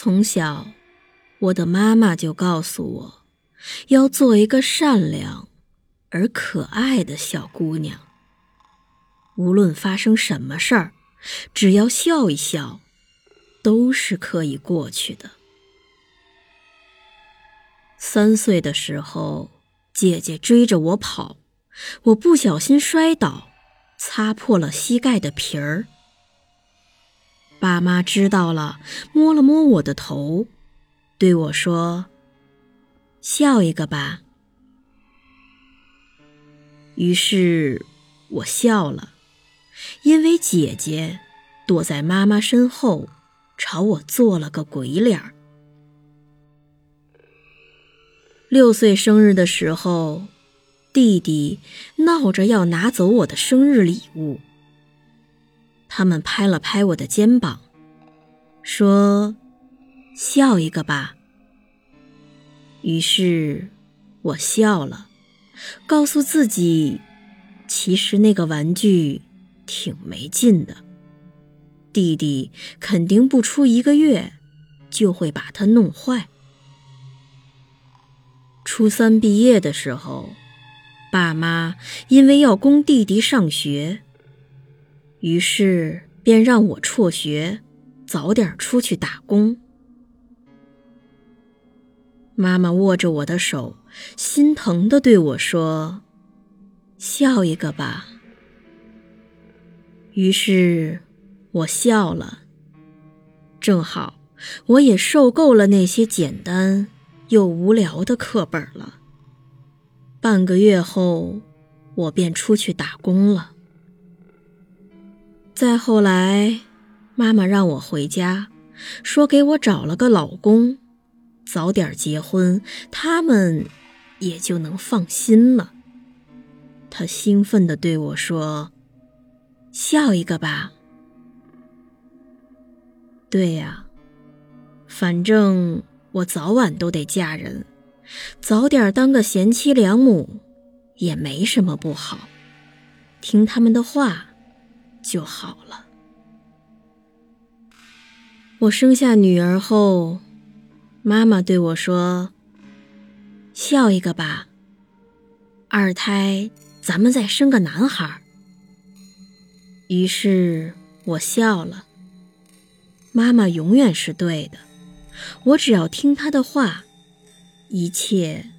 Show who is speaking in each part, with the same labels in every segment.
Speaker 1: 从小，我的妈妈就告诉我，要做一个善良而可爱的小姑娘。无论发生什么事儿，只要笑一笑，都是可以过去的。三岁的时候，姐姐追着我跑，我不小心摔倒，擦破了膝盖的皮儿。爸妈知道了，摸了摸我的头，对我说：“笑一个吧。”于是我笑了，因为姐姐躲在妈妈身后，朝我做了个鬼脸儿。六岁生日的时候，弟弟闹着要拿走我的生日礼物。他们拍了拍我的肩膀，说：“笑一个吧。”于是，我笑了，告诉自己，其实那个玩具挺没劲的，弟弟肯定不出一个月就会把它弄坏。初三毕业的时候，爸妈因为要供弟弟上学。于是便让我辍学，早点出去打工。妈妈握着我的手，心疼的对我说：“笑一个吧。”于是，我笑了。正好，我也受够了那些简单又无聊的课本了。半个月后，我便出去打工了。再后来，妈妈让我回家，说给我找了个老公，早点结婚，他们也就能放心了。她兴奋地对我说：“笑一个吧。”对呀，反正我早晚都得嫁人，早点当个贤妻良母也没什么不好，听他们的话。就好了。我生下女儿后，妈妈对我说：“笑一个吧，二胎咱们再生个男孩。”于是我笑了。妈妈永远是对的，我只要听她的话，一切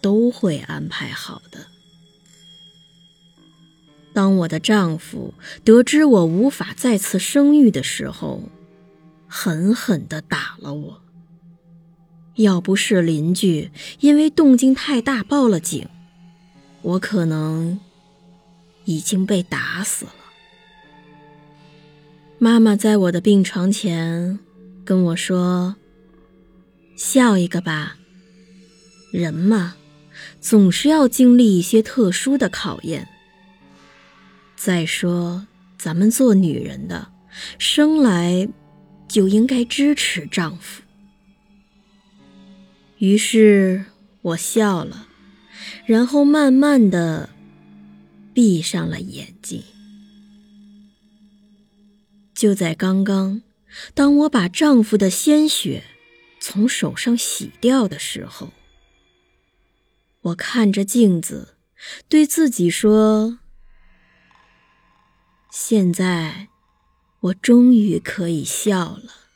Speaker 1: 都会安排好的。当我的丈夫得知我无法再次生育的时候，狠狠地打了我。要不是邻居因为动静太大报了警，我可能已经被打死了。妈妈在我的病床前跟我说：“笑一个吧，人嘛，总是要经历一些特殊的考验。”再说，咱们做女人的，生来就应该支持丈夫。于是我笑了，然后慢慢的闭上了眼睛。就在刚刚，当我把丈夫的鲜血从手上洗掉的时候，我看着镜子，对自己说。现在，我终于可以笑了。